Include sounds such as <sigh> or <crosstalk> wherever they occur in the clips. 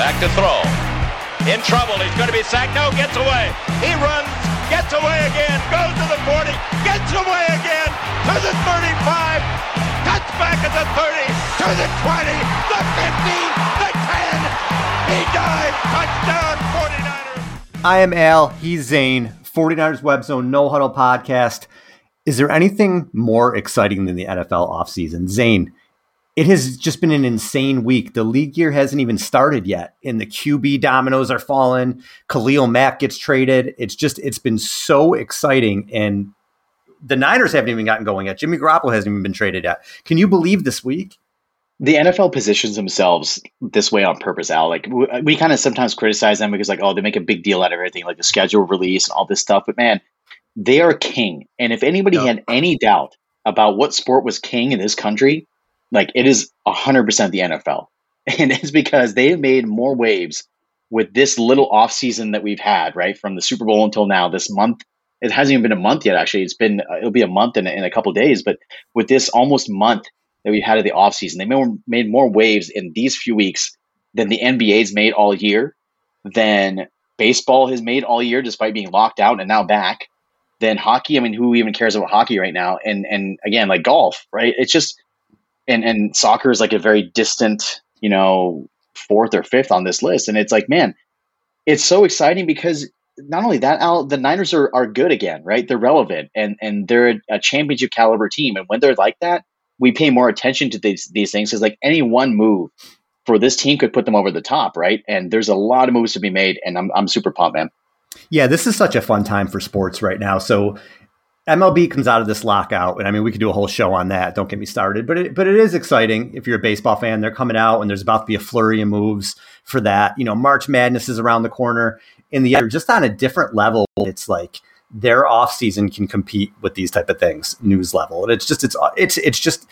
Back to throw. In trouble. He's going to be sacked. No, gets away. He runs, gets away again, goes to the 40, gets away again to the 35, cuts back at the 30, to the 20, the 15, the 10. He dives. Touchdown, 49ers. I am Al. He's Zane. 49ers Web Zone No Huddle podcast. Is there anything more exciting than the NFL offseason? Zane, it has just been an insane week. The league year hasn't even started yet, and the QB dominoes are falling. Khalil Mack gets traded. It's just, it's been so exciting. And the Niners haven't even gotten going yet. Jimmy Garoppolo hasn't even been traded yet. Can you believe this week? the NFL positions themselves this way on purpose, Al. Like we, we kind of sometimes criticize them because like, oh, they make a big deal out of everything, like the schedule release and all this stuff. But man, they are king. And if anybody had any doubt about what sport was king in this country, like it is hundred percent the NFL. <laughs> And it's because they have made more waves with this little off season that we've had, right? From the Super Bowl until now, this month. It hasn't even been a month yet, actually. It's been, uh, it'll be a month in, in a couple days. But with this almost month that we've had of the offseason. They made, made more waves in these few weeks than the NBA's made all year, than baseball has made all year, despite being locked out and now back. Then hockey. I mean, who even cares about hockey right now? And and again, like golf, right? It's just and and soccer is like a very distant, you know, fourth or fifth on this list. And it's like, man, it's so exciting because not only that, Al, the Niners are, are good again, right? They're relevant and and they're a championship caliber team. And when they're like that, we pay more attention to these these things because like any one move for this team could put them over the top, right? And there's a lot of moves to be made, and I'm I'm super pumped, man. Yeah, this is such a fun time for sports right now. So MLB comes out of this lockout, and I mean, we could do a whole show on that. Don't get me started, but it, but it is exciting if you're a baseball fan. They're coming out, and there's about to be a flurry of moves for that. You know, March Madness is around the corner. In the other, just on a different level, it's like their off season can compete with these type of things news level and it's just it's it's it's just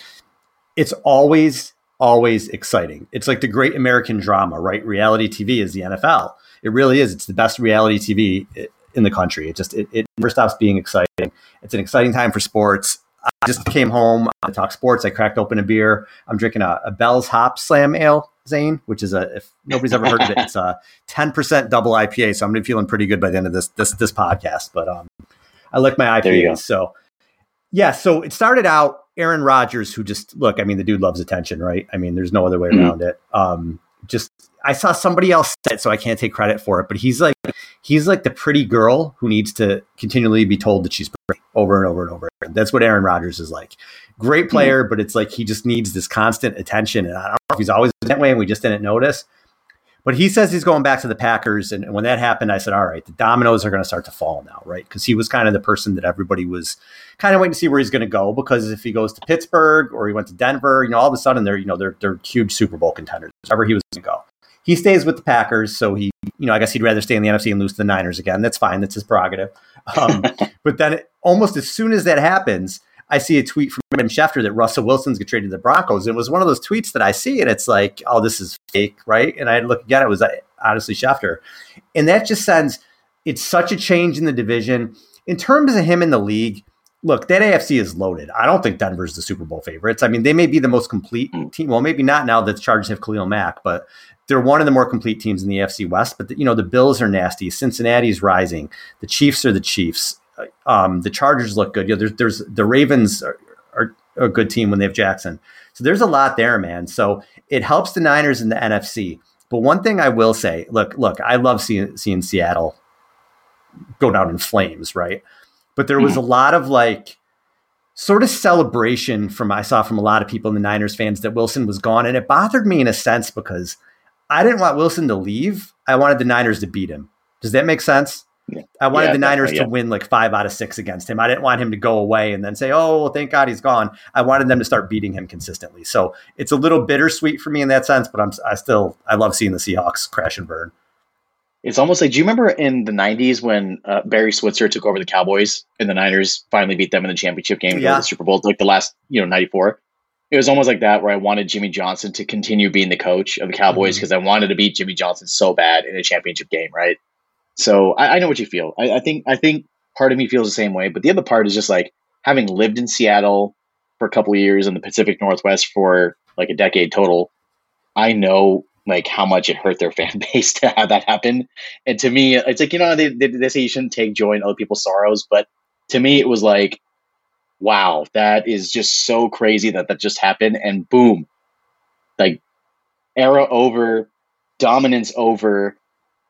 it's always always exciting it's like the great american drama right reality tv is the nfl it really is it's the best reality tv in the country it just it, it never stops being exciting it's an exciting time for sports i just came home to talk sports i cracked open a beer i'm drinking a, a bell's Hopslam ale Zane, which is a if nobody's ever heard of it, it's a ten percent double IPA. So I'm gonna be feeling pretty good by the end of this this this podcast. But um, I like my IPA. So yeah, so it started out Aaron Rodgers, who just look. I mean, the dude loves attention, right? I mean, there's no other way mm-hmm. around it. Um, just I saw somebody else said it, so I can't take credit for it. But he's like he's like the pretty girl who needs to continually be told that she's pretty over and over and over. Again. That's what Aaron Rodgers is like. Great mm-hmm. player, but it's like he just needs this constant attention. And I don't know if he's always that way and we just didn't notice. But he says he's going back to the Packers. And when that happened, I said, all right, the dominoes are going to start to fall now, right? Because he was kind of the person that everybody was kind of waiting to see where he's going to go. Because if he goes to Pittsburgh or he went to Denver, you know, all of a sudden they're, you know, they're, they're huge Super Bowl contenders, wherever he was going to go. He stays with the Packers. So he, you know, I guess he'd rather stay in the NFC and lose to the Niners again. That's fine. That's his prerogative. Um, <laughs> but then it, almost as soon as that happens, I see a tweet from Adam Schefter that Russell Wilson's get traded to the Broncos. And it was one of those tweets that I see and it's like, oh, this is fake, right? And I look again, it was uh, honestly Schefter. And that just sends it's such a change in the division. In terms of him in the league, look, that AFC is loaded. I don't think Denver's the Super Bowl favorites. I mean, they may be the most complete mm. team. Well, maybe not now that the Chargers have Khalil Mack, but they're one of the more complete teams in the AFC West. But the, you know, the Bills are nasty. Cincinnati's rising. The Chiefs are the Chiefs. Um, the Chargers look good. You know, there's, there's the Ravens are, are, a good team when they have Jackson. So there's a lot there, man. So it helps the Niners in the NFC. But one thing I will say, look, look, I love seeing, seeing Seattle go down in flames, right? But there was a lot of like sort of celebration from I saw from a lot of people in the Niners fans that Wilson was gone, and it bothered me in a sense because I didn't want Wilson to leave. I wanted the Niners to beat him. Does that make sense? Yeah. I wanted yeah, the Niners yeah. to win like five out of six against him. I didn't want him to go away and then say, "Oh, well, thank God he's gone." I wanted them to start beating him consistently. So it's a little bittersweet for me in that sense, but I'm I still I love seeing the Seahawks crash and burn. It's almost like, do you remember in the '90s when uh, Barry Switzer took over the Cowboys and the Niners finally beat them in the championship game, yeah. the Super Bowl, like the last you know '94? It was almost like that, where I wanted Jimmy Johnson to continue being the coach of the Cowboys because mm-hmm. I wanted to beat Jimmy Johnson so bad in a championship game, right? So I, I know what you feel. I, I think I think part of me feels the same way, but the other part is just like having lived in Seattle for a couple of years in the Pacific Northwest for like a decade total. I know like how much it hurt their <laughs> fan base to have that happen. And to me, it's like you know they, they, they say you shouldn't take joy in other people's sorrows, but to me it was like, wow, that is just so crazy that that just happened, and boom, like era over, dominance over,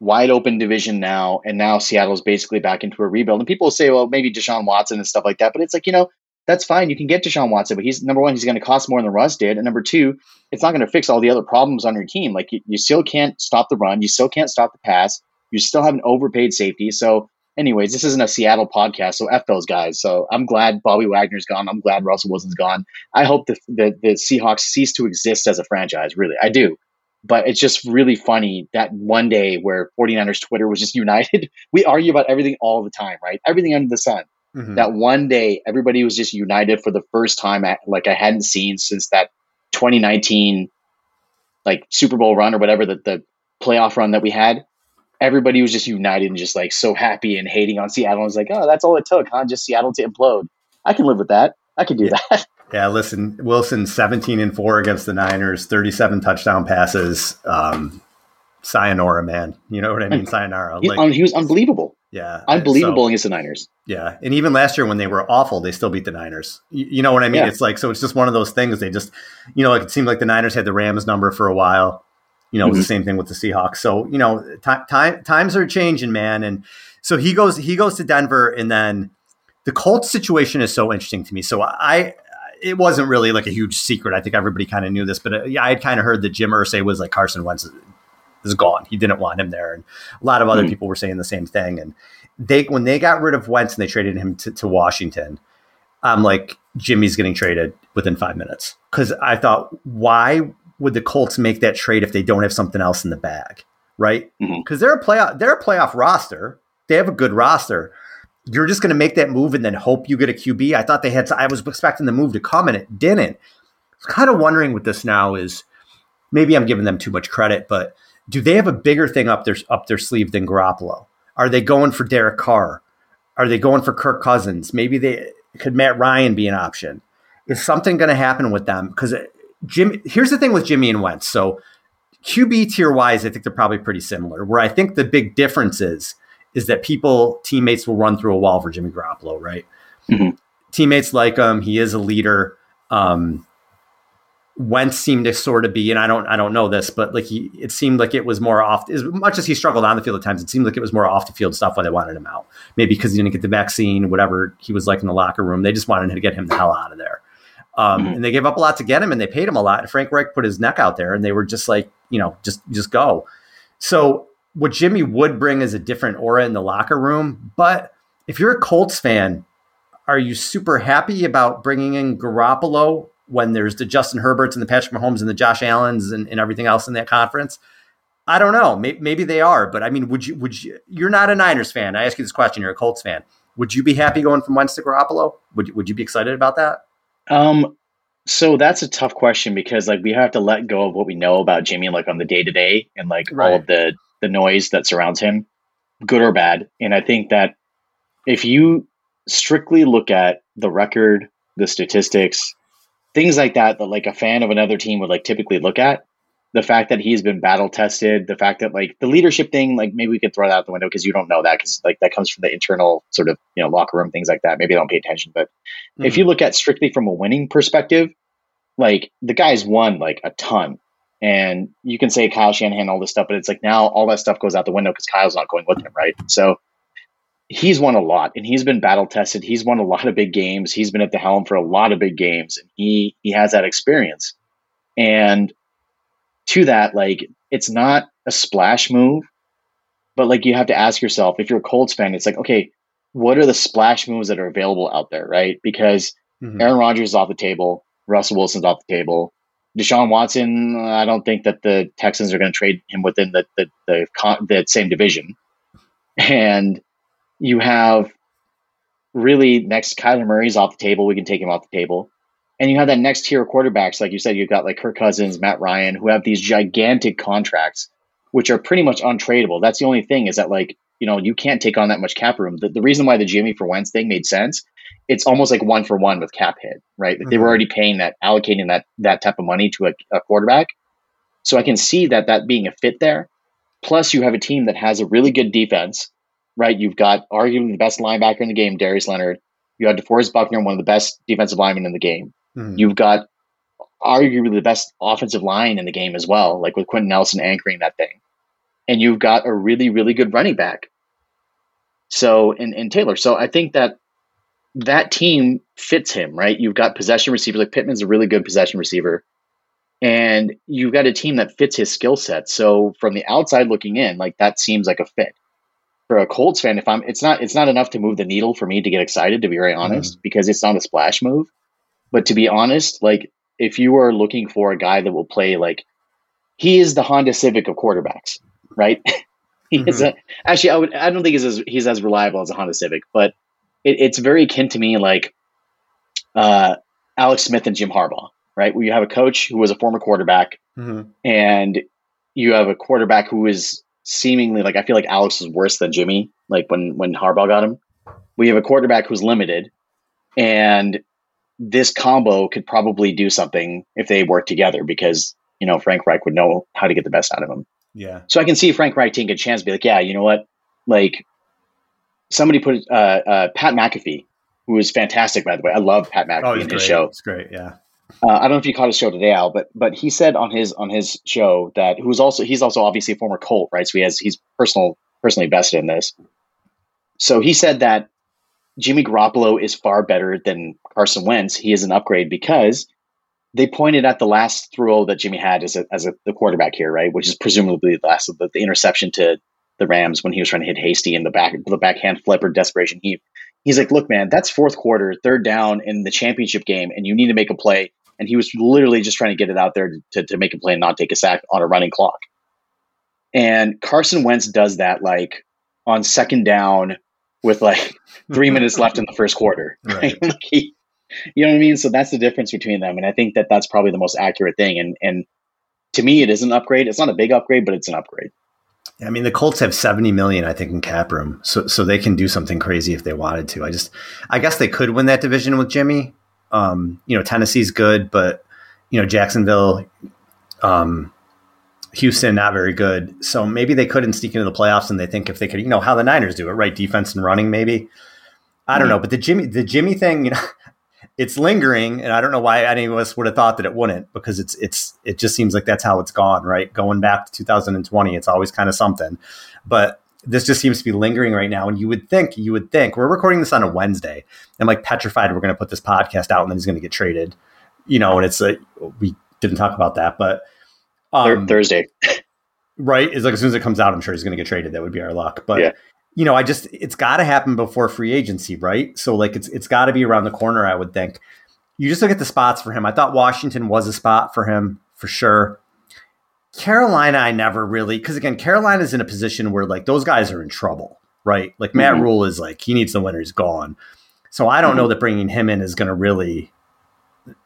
wide open division now, and now Seattle's basically back into a rebuild. And people say, well, maybe Deshaun Watson and stuff like that, but it's like you know that's fine. You can get Deshaun Watson, but he's number one, he's going to cost more than Russ did. And number two, it's not going to fix all the other problems on your team. Like you, you still can't stop the run. You still can't stop the pass. You still have an overpaid safety. So, anyways, this isn't a Seattle podcast. So, F those guys. So, I'm glad Bobby Wagner's gone. I'm glad Russell Wilson's gone. I hope the, the, the Seahawks cease to exist as a franchise. Really, I do. But it's just really funny that one day where 49ers Twitter was just <laughs> united. We argue about everything all the time, right? Everything under the sun Mm-hmm. That one day, everybody was just united for the first time, at, like I hadn't seen since that 2019, like Super Bowl run or whatever the, the playoff run that we had. Everybody was just united and just like so happy and hating on Seattle. I was like, oh, that's all it took, huh? Just Seattle to implode. I can live with that. I can do yeah. that. <laughs> Yeah, listen, Wilson 17 and 4 against the Niners, 37 touchdown passes. Um, sayonara, man. You know what I mean? <laughs> Sayonara. Like, he, he was unbelievable. Yeah. Unbelievable so, against the Niners. Yeah. And even last year when they were awful, they still beat the Niners. You, you know what I mean? Yeah. It's like, so it's just one of those things. They just, you know, like it seemed like the Niners had the Rams number for a while. You know, mm-hmm. it was the same thing with the Seahawks. So, you know, t- time, times are changing, man. And so he goes, he goes to Denver and then the Colts situation is so interesting to me. So I, it wasn't really like a huge secret. I think everybody kind of knew this, but uh, yeah, I had kind of heard that Jim Irsay was like Carson Wentz is gone. He didn't want him there, and a lot of other mm-hmm. people were saying the same thing. And they when they got rid of Wentz and they traded him to, to Washington, I'm like Jimmy's getting traded within five minutes because I thought why would the Colts make that trade if they don't have something else in the bag, right? Because mm-hmm. they're a playoff they're a playoff roster. They have a good roster. You're just going to make that move and then hope you get a QB. I thought they had. To, I was expecting the move to come and it didn't. I kind of wondering with this now is maybe I'm giving them too much credit, but do they have a bigger thing up their up their sleeve than Garoppolo? Are they going for Derek Carr? Are they going for Kirk Cousins? Maybe they could Matt Ryan be an option? Is something going to happen with them? Because Jim, here's the thing with Jimmy and Wentz. So QB tier wise, I think they're probably pretty similar. Where I think the big difference is is that people teammates will run through a wall for Jimmy Garoppolo, right? Mm-hmm. Teammates like him. He is a leader. Um, Wentz seemed to sort of be, and I don't, I don't know this, but like he, it seemed like it was more off. As much as he struggled on the field at times, it seemed like it was more off the field stuff why they wanted him out. Maybe because he didn't get the vaccine, whatever he was like in the locker room. They just wanted to get him the hell out of there. Um, mm-hmm. And they gave up a lot to get him, and they paid him a lot. And Frank Reich put his neck out there, and they were just like, you know, just just go. So what Jimmy would bring is a different aura in the locker room. But if you're a Colts fan, are you super happy about bringing in Garoppolo when there's the Justin Herberts and the Patrick Mahomes and the Josh Allens and, and everything else in that conference. I don't know. Maybe, maybe, they are, but I mean, would you? Would you? You're not a Niners fan. I ask you this question. You're a Colts fan. Would you be happy going from Wentz to Garoppolo? Would you, Would you be excited about that? Um. So that's a tough question because like we have to let go of what we know about Jimmy, like on the day to day, and like right. all of the the noise that surrounds him, good or bad. And I think that if you strictly look at the record, the statistics, things like that that like a fan of another team would like typically look at the fact that he's been battle tested the fact that like the leadership thing like maybe we could throw that out the window because you don't know that because like that comes from the internal sort of you know locker room things like that maybe I don't pay attention but mm-hmm. if you look at strictly from a winning perspective like the guy's won like a ton and you can say Kyle Shanahan all this stuff but it's like now all that stuff goes out the window because Kyle's not going with him right so he's won a lot and he's been battle tested. He's won a lot of big games. He's been at the helm for a lot of big games and he he has that experience. And to that, like it's not a splash move, but like you have to ask yourself if you're a Colts fan, it's like, okay, what are the splash moves that are available out there, right? Because mm-hmm. Aaron Rodgers is off the table, Russell Wilson's off the table. Deshaun Watson, I don't think that the Texans are going to trade him within the the the, the same division. And you have really next Kyler Murray's off the table. We can take him off the table. And you have that next tier of quarterbacks, like you said, you've got like Kirk Cousins, Matt Ryan, who have these gigantic contracts, which are pretty much untradeable. That's the only thing is that like, you know, you can't take on that much cap room. The, the reason why the Jimmy for Wentz thing made sense, it's almost like one for one with cap hit, right? mm-hmm. They were mm-hmm. already paying that, allocating that that type of money to a, a quarterback. So I can see that that being a fit there. Plus, you have a team that has a really good defense, right? You've got arguably the best linebacker in the game, Darius Leonard. You have DeForest Buckner, one of the best defensive linemen in the game. Mm-hmm. You've got arguably the best offensive line in the game as well, like with Quenton Nelson anchoring that thing. And you've got a really, really good running back. So, in, in Taylor. So I think that that team fits him, right? You've got possession receivers, like Pittman's a really good possession receiver. And you've got a team that fits his skill set. So from the outside looking in, like that seems like a fit. For a Colts fan, if I'm it's not it's not enough to move the needle for me to get excited, to be very honest, mm because it's not a splash move. But to be honest, like if you are looking for a guy that will play like he is the Honda Civic of quarterbacks, right? <laughs> he mm-hmm. is a, actually I would I don't think he's as he's as reliable as a Honda Civic, but it, it's very akin to me like uh, Alex Smith and Jim Harbaugh, right? Where you have a coach who was a former quarterback, mm-hmm. and you have a quarterback who is seemingly like I feel like Alex is worse than Jimmy. Like when when Harbaugh got him, we have a quarterback who's limited, and this combo could probably do something if they work together because you know Frank Reich would know how to get the best out of him. Yeah. So I can see Frank Reich taking a chance, be like, yeah, you know what, like somebody put uh, uh, Pat McAfee, who was fantastic by the way. I love Pat McAfee oh, in his great. show. It's great, yeah. Uh, I don't know if you caught his show today, Al, but but he said on his on his show that who's also he's also obviously a former Colt, right? So he has he's personal personally vested in this. So he said that Jimmy Garoppolo is far better than Carson Wentz. He is an upgrade because they pointed at the last throw that Jimmy had as a, as a, the quarterback here, right? Which is presumably the last of the, the interception to the Rams when he was trying to hit Hasty in the back, the backhand flip or desperation heave. He's like, look, man, that's fourth quarter, third down in the championship game, and you need to make a play. And he was literally just trying to get it out there to, to make a play and not take a sack on a running clock. And Carson Wentz does that like on second down with like three minutes left in the first quarter. <laughs> Right. <laughs> like he, you know what I mean? So that's the difference between them. And I think that that's probably the most accurate thing. And, and to me, it is an upgrade. It's not a big upgrade, but it's an upgrade. I mean, the Colts have 70 million, I think, in cap room. So, so they can do something crazy if they wanted to. I just, I guess they could win that division with Jimmy. Um, you know, Tennessee's good, but, you know, Jacksonville, um, Houston, not very good. So maybe they couldn't sneak into the playoffs and they think if they could, you know, how the Niners do it, right? Defense and running, maybe. I don't mm-hmm. know. But the Jimmy, the Jimmy thing, you know, <laughs> it's lingering, and I don't know why any of us would have thought that it wouldn't, because it's it's it just seems like that's how it's gone, right? Going back to 2020, it's always kind of something, but this just seems to be lingering right now. And you would think, you would think, we're recording this on a Wednesday. I'm like petrified we're going to put this podcast out and then he's going to get traded, you know. And it's like we didn't talk about that, but um, Thursday, right? Is like as soon as it comes out, I'm sure he's going to get traded. That would be our luck, but. Yeah you know, I just it's got to happen before free agency, right? So like it's it's got to be around the corner, I would think. You just look at the spots for him. I thought Washington was a spot for him for sure. Carolina, I never really because again, Carolina's in a position where like those guys are in trouble, right? Like Matt mm-hmm. Rhule is like he needs the winner, he's gone. So I don't mm-hmm. know that bringing him in is going to really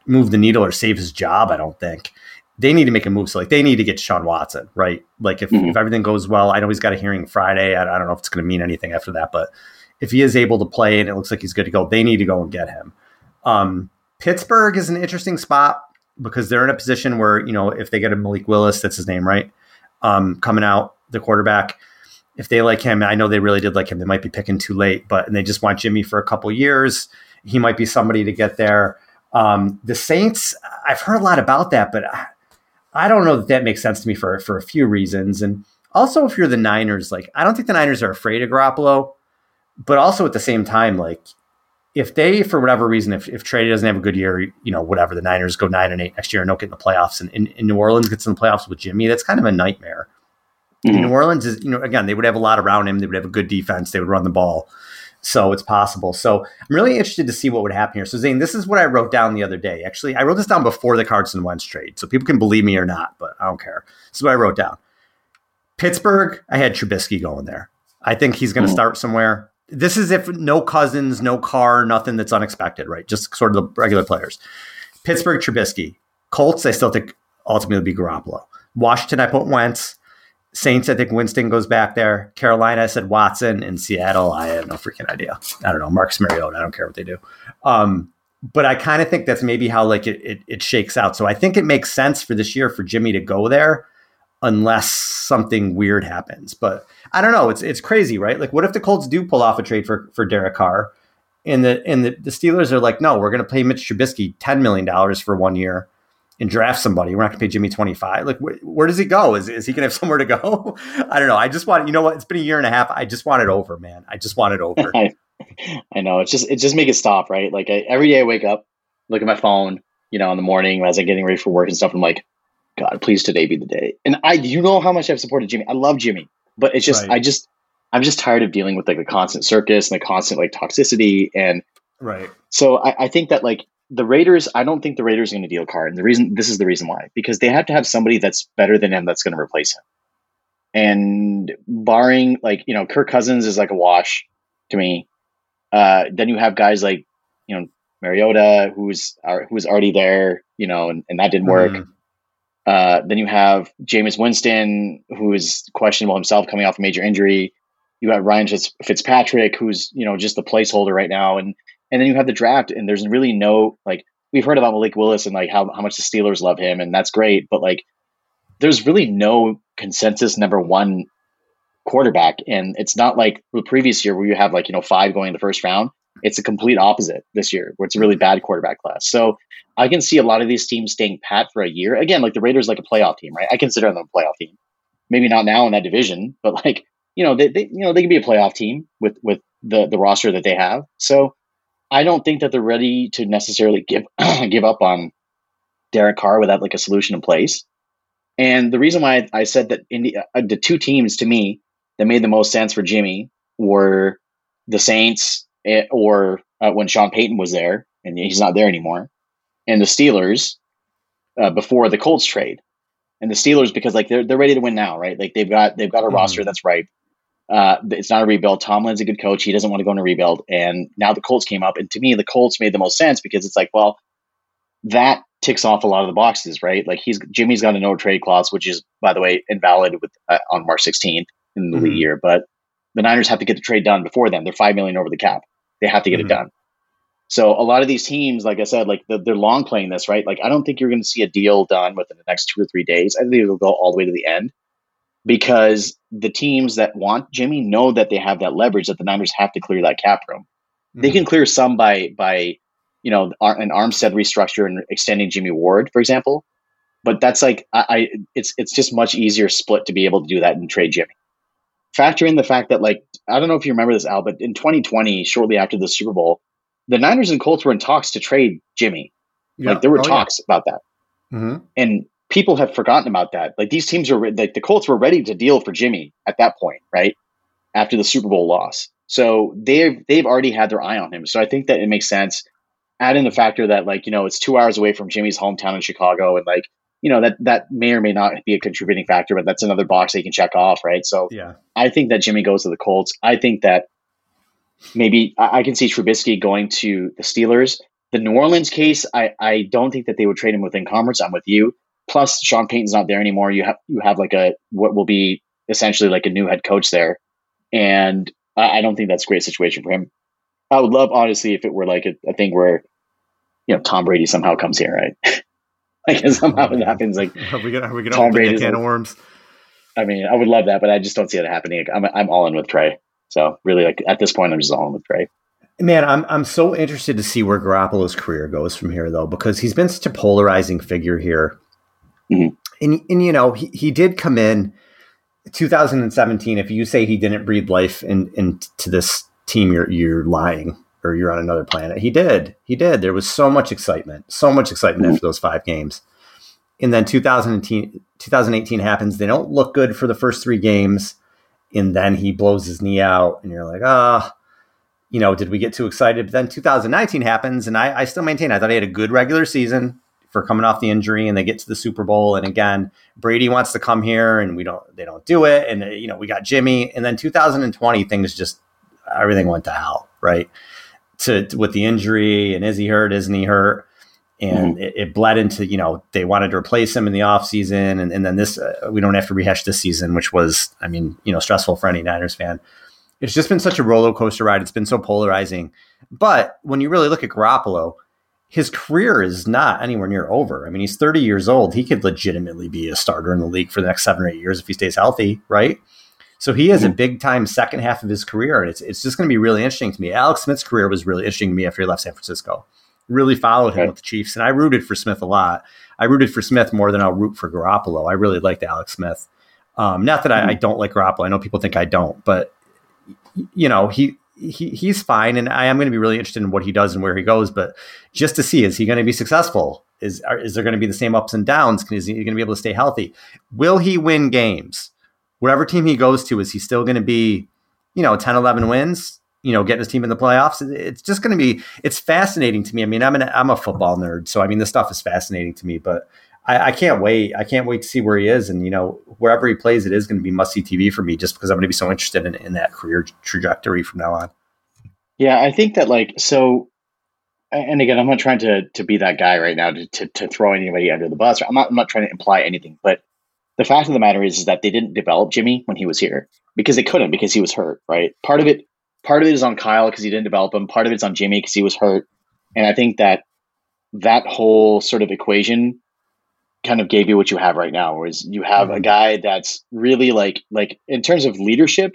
move the needle or save his job. I don't think they need to make a move. So like they need to get Deshaun Watson, right? Like if, mm-hmm. if everything goes well, I know he's got a hearing Friday. I, I don't know if it's going to mean anything after that, but if he is able to play and it looks like he's good to go, they need to go and get him. Um, Pittsburgh is an interesting spot because they're in a position where, you know, if they get a Malik Willis, that's his name, right? Um, coming out, the quarterback, if they like him, I know they really did like him. They might be picking too late, but and they just want Jimmy for a couple years. He might be somebody to get there. Um, the Saints, I've heard a lot about that, but I don't know that that makes sense to me for for a few reasons. And also, if you're the Niners, like I don't think the Niners are afraid of Garoppolo, but also at the same time, like if they, for whatever reason, if, if Trey doesn't have a good year, you know, whatever, the Niners go nine and eight next year and don't get in the playoffs, and, and, and New Orleans gets in the playoffs with Jimmy, that's kind of a nightmare. Mm-hmm. New Orleans is, you know, again, they would have a lot around him. They would have a good defense. They would run the ball. So it's possible. So I'm really interested to see what would happen here. So Zane, this is what I wrote down the other day. Actually, I wrote this down before the Carson Wentz trade, so people can believe me or not, but I don't care. This is what I wrote down. Pittsburgh, I had Trubisky going there. I think he's going to hmm. start somewhere. This is if no Cousins, no Carr, nothing that's unexpected, right? Just sort of the regular players. Pittsburgh, Trubisky. Colts, I still think ultimately be Garoppolo. Washington, I put Wentz. Saints, I think Winston goes back there. Carolina, I said Watson. In Seattle, I have no freaking idea. I don't know. Marcus Mariota, I don't care what they do. Um, but I kind of think that's maybe how like it, it, it shakes out. So I think it makes sense for this year for Jimmy to go there. unless something weird happens. But I don't know. It's it's crazy, right? Like, what if the Colts do pull off a trade for for Derek Carr, and the and the, the Steelers are like, no, we're going to pay Mitch Trubisky ten million dollars for one year and draft somebody. We're not going to pay Jimmy twenty five. Like, wh- where does he go? Is is he going to have <laughs> somewhere to go? I don't know. I just want you know what? It's been a year and a half. I just want it over, man. I just want it <laughs> over. I, I know. It's just it just make it stop, right? Like I, every day I wake up, look at my phone, you know, in the morning as I'm getting ready for work and stuff. I'm like, God, please today be the day. And I, you know how much I've supported Jimmy. I love Jimmy, but it's just, right. I just, I'm just tired of dealing with like the constant circus and the constant like toxicity. And right. So I, I think that like the Raiders, I don't think the Raiders are going to deal Carr. And the reason, this is the reason why, because they have to have somebody that's better than him that's going to replace him. And barring like, you know, Kirk Cousins is like a wash to me. Uh, then you have guys like, you know, Mariota, who's who's already there, you know, and, and that didn't work. Mm. Uh, then you have Jameis Winston, who is questionable himself coming off a major injury. You have Ryan Fitzpatrick, who's you know just the placeholder right now, and and then you have the draft, and there's really no like we've heard about Malik Willis and like how how much the Steelers love him, and that's great, but like there's really no consensus number one quarterback, and it's not like the previous year where you have like you know five going in the first round. It's a complete opposite this year, where it's a really bad quarterback class. So I can see a lot of these teams staying pat for a year. Again, like the Raiders, like a playoff team, right? I consider them a playoff team. Maybe not now in that division, but like you know, they, they you know they can be a playoff team with with the the roster that they have. So I don't think that they're ready to necessarily give <clears throat> give up on Derek Carr without like a solution in place. And the reason why I, said that India, uh, the two teams to me that made the most sense for Jimmy were the Saints eh, or uh, when Sean Payton was there, and he's not there anymore, and the Steelers uh, before the Colts trade. And the Steelers because like they're they're ready to win now, right? Like they've got they've got a mm roster that's ripe. Uh, it's not a rebuild. Tomlin's a good coach. He doesn't want to go in a rebuild. And now the Colts came up, and to me, the Colts made the most sense because it's like, well, that ticks off a lot of the boxes, right? Like he's Jimmy's got a no trade clause, which is, by the way, invalid with uh, on March 16th in the mm year. But the Niners have to get the trade done before then. They're five million over the cap. They have to get mm it done. So a lot of these teams, like I said, like they're long playing this, right? Like I don't think you're going to see a deal done within the next two or three days. I think it'll go all the way to the end because the teams that want Jimmy know that they have that leverage that the Niners have to clear that cap room. Mm-hmm. They can clear some by by you know an Armstead restructure and extending Jimmy Ward, for example. But that's like I, I it's it's just much easier split to be able to do that and trade Jimmy. Factor in the fact that like I don't know if you remember this, Al, but in 2020, shortly after the Super Bowl, the Niners and Colts were in talks to trade Jimmy. Yeah. Like there were oh, talks yeah. about that, mm-hmm. and people have forgotten about that. Like these teams are like the Colts were ready to deal for Jimmy at that point, right after the Super Bowl loss. So they've they've already had their eye on him. So I think that it makes sense. Add in the factor that like you know it's two hours away from Jimmy's hometown in Chicago, and like you know that that may or may not be a contributing factor, but that's another box they can check off, right? So yeah, I think that Jimmy goes to the Colts. I think that maybe I, I can see Trubisky going to the Steelers. The New Orleans case, I, I don't think that they would trade him within conference. I'm with you. Plus, Sean Payton's not there anymore. You have you have like a what will be essentially like a new head coach there, and I, I don't think that's a great situation for him. I would love, honestly, if it were like a, a thing where, you know, Tom Brady somehow comes here, right? <laughs> like somehow it happens. Like, are we gonna, are we gonna Tom Brady can like, of worms? I mean, I would love that, but I just don't see it happening. I'm I'm all in with Trey. So really, like at this point, I'm just all in with Trey. Man, I'm I'm so interested to see where Garoppolo's career goes from here, though, because he's been such a polarizing figure here. Mm-hmm. And and you know, he, he did come in 2017. If you say he didn't breathe life in, into this team, you're you're lying or you're on another planet. He did. He did. There was so much excitement, so much excitement mm-hmm. after those five games. And then 2018, 2018 happens. They don't look good for the first three games and then he blows his knee out, and you're like, ah, oh, you know, did we get too excited? But then 2019 happens, and I, I still maintain I thought he had a good regular season for coming off the injury, and they get to the Super Bowl, and again, Brady wants to come here, and we don't, they don't do it, and you know, we got Jimmy, and then 2020 things just everything went to hell, right? To, to with the injury, and is he hurt? Isn't he hurt? and mm-hmm. it, it, bled into you know they wanted to replace him in the offseason and, and then this uh, we don't have to rehash this season which was i mean you know stressful for any niners fan it's just been such a roller coaster ride it's been so polarizing but when you really look at garoppolo his career is not anywhere near over. I mean, he's 30 years old. He could legitimately be a starter in the league for the next seven or eight years if he stays healthy, right? So he has mm-hmm. a big time second half of his career, and it's it's just going to be really interesting to me. Alex Smith's career was really interesting to me after he left San Francisco. Really followed him right. with the Chiefs, and I rooted for Smith a lot. I rooted for Smith more than I'll root for Garoppolo. I really liked Alex Smith. Um, not that mm-hmm. I, I, don't like Garoppolo. I know people think I don't, but you know he he he's fine, and I am going to be really interested in what he does and where he goes. But just to see, is he going to be successful? Is are, is there going to be the same ups and downs? Is he going to be able to stay healthy? Will he win games? Whatever team he goes to, is he still going to be, you know, 10, 11 wins? You know, getting his team in the playoffs. It's just going to be. It's fascinating to me. I mean, I'm an I'm a football nerd, so I mean, this stuff is fascinating to me. But I, I, can't wait. I can't wait to see where he is. And, you know, wherever he plays, it is going to be must see TV for me just because I'm going to be so interested in, in that career trajectory from now on. Yeah, I think that, like, so, and again, I'm not trying to, to be that guy right now to, to, to throw anybody under the bus. I'm not, I'm not trying to imply anything, but the fact of the matter is, is that they didn't develop Jimmy when he was here because they couldn't because he was hurt, right? Part of it, part of it is on Kyle because he didn't develop him. Part of it's on Jimmy because he was hurt. And I think that that whole sort of equation kind of gave you what you have right now, whereas you have mm-hmm. a guy that's really like like in terms of leadership,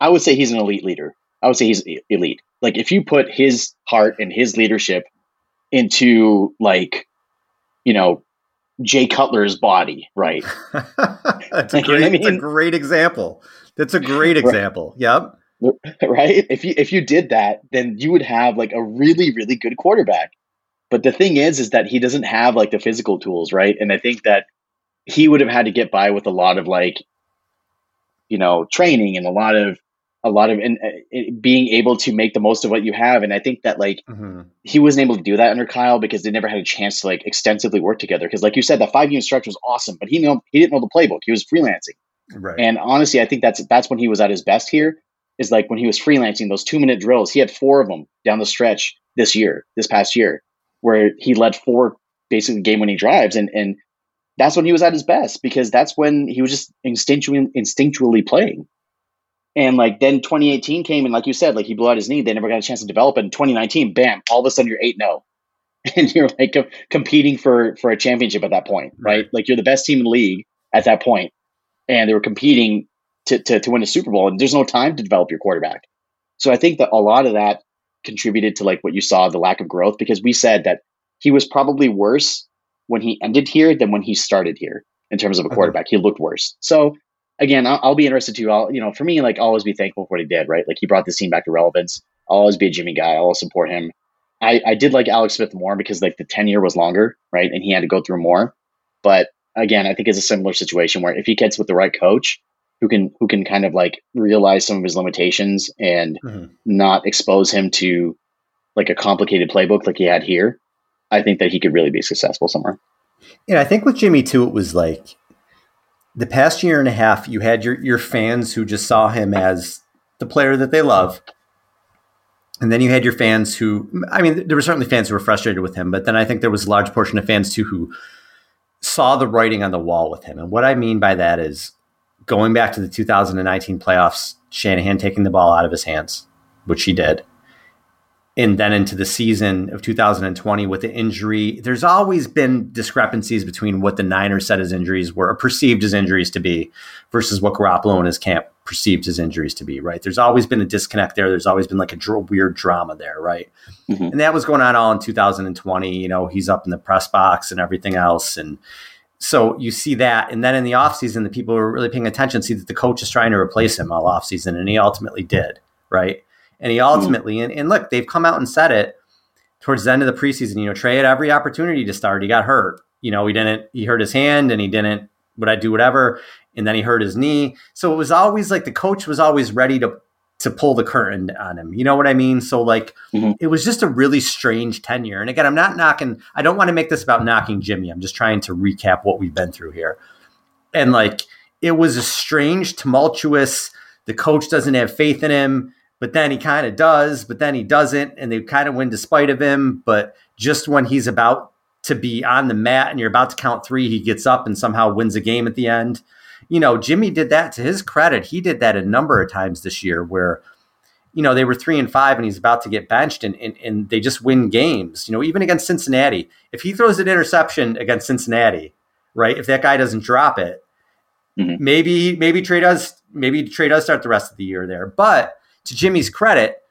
I would say he's an elite leader. I would say he's elite. Like if you put his heart and his leadership into like, you know, Jay Cutler's body, right? <laughs> that's, a great, I mean? that's a great example. That's a great example. Yep. <laughs> Right. If you if you did that, then you would have like a really really good quarterback. But the thing is, is that he doesn't have like the physical tools, right? And I think that he would have had to get by with a lot of like, you know, training and a lot of a lot of in, uh, being able to make the most of what you have. And I think that like mm-hmm. he wasn't able to do that under Kyle because they never had a chance to like extensively work together. Because like you said, that five game stretch was awesome, but he know he didn't know the playbook. He was freelancing. Right. And honestly, I think that's that's when he was at his best here. Is like when he was freelancing those two minute drills. He had four of them down the stretch this year, this past year where he led four basically game winning drives. And, and that's when he was at his best because that's when he was just instinctually, instinctually playing. And like then 2018 came and like you said, like he blew out his knee. They never got a chance to develop. And 2019, bam, all of a sudden you're 8 0. <laughs> And you're like competing for for a championship at that point, right? right? Like you're the best team in the league at that point, and they were competing to, to to win a Super Bowl. And there's no time to develop your quarterback. So I think that a lot of that contributed to like what you saw the lack of growth because we said that he was probably worse when he ended here than when he started here in terms of a quarterback. He looked worse. So again, I'll, I'll, be interested too. I'll you know for me like I'll always be thankful for what he did. Right, like he brought this team back to relevance. I'll always be a Jimmy guy. I'll always support him. I, I did like Alex Smith more because like the tenure was longer, right, and he had to go through more. But again, I think it's a similar situation where if he gets with the right coach, who can who can kind of like realize some of his limitations and mm-hmm. not expose him to like a complicated playbook like he had here, I think that he could really be successful somewhere. Yeah, I think with Jimmy too, it was like the past year and a half, you had your your fans who just saw him as the player that they love. And then you had your fans who, I mean, there were certainly fans who were frustrated with him, but then I think there was a large portion of fans too who saw the writing on the wall with him. And what I mean by that is going back to the 2019 playoffs, Shanahan taking the ball out of his hands, which he did. And then into the season of 2020 with the injury, there's always been discrepancies between what the Niners said his injuries were or perceived his injuries to be versus what Garoppolo and his camp perceived his injuries to be, right? There's always been a disconnect there. There's always been like a dr- weird drama there, right? Mm-hmm. And that was going on all in 2020. You know, he's up in the press box and everything else. And, so you see that. And then in the offseason, the people who are really paying attention see that the coach is trying to replace him all offseason, and he ultimately did, right? And he ultimately, mm-hmm. and, and look, they've come out and said it towards the end of the preseason. You know, Trey had every opportunity to start. He got hurt. You know, he didn't, he hurt his hand and he didn't, would I do whatever? And then he hurt his knee. So it was always like the coach was always ready to to pull the curtain on him. You know what I mean? So like mm-hmm. it was just a really strange tenure. And again, I'm not knocking I don't want to make this about knocking Jimmy. I'm just trying to recap what we've been through here. And like it was a strange, tumultuous, the coach doesn't have faith in him, but then he kind of does, but then he doesn't, and they kind of win despite of him. But just when he's about to be on the mat and you're about to count three, he gets up and somehow wins a game at the end you know, Jimmy did that to his credit. He did that a number of times this year where you know, they were three and five and he's about to get benched and, and, and they just win games. You know, even against Cincinnati, if he throws an interception against Cincinnati, right? If that guy doesn't drop it, mm-hmm. maybe maybe Trey does maybe Trey does start the rest of the year there. But to Jimmy's credit,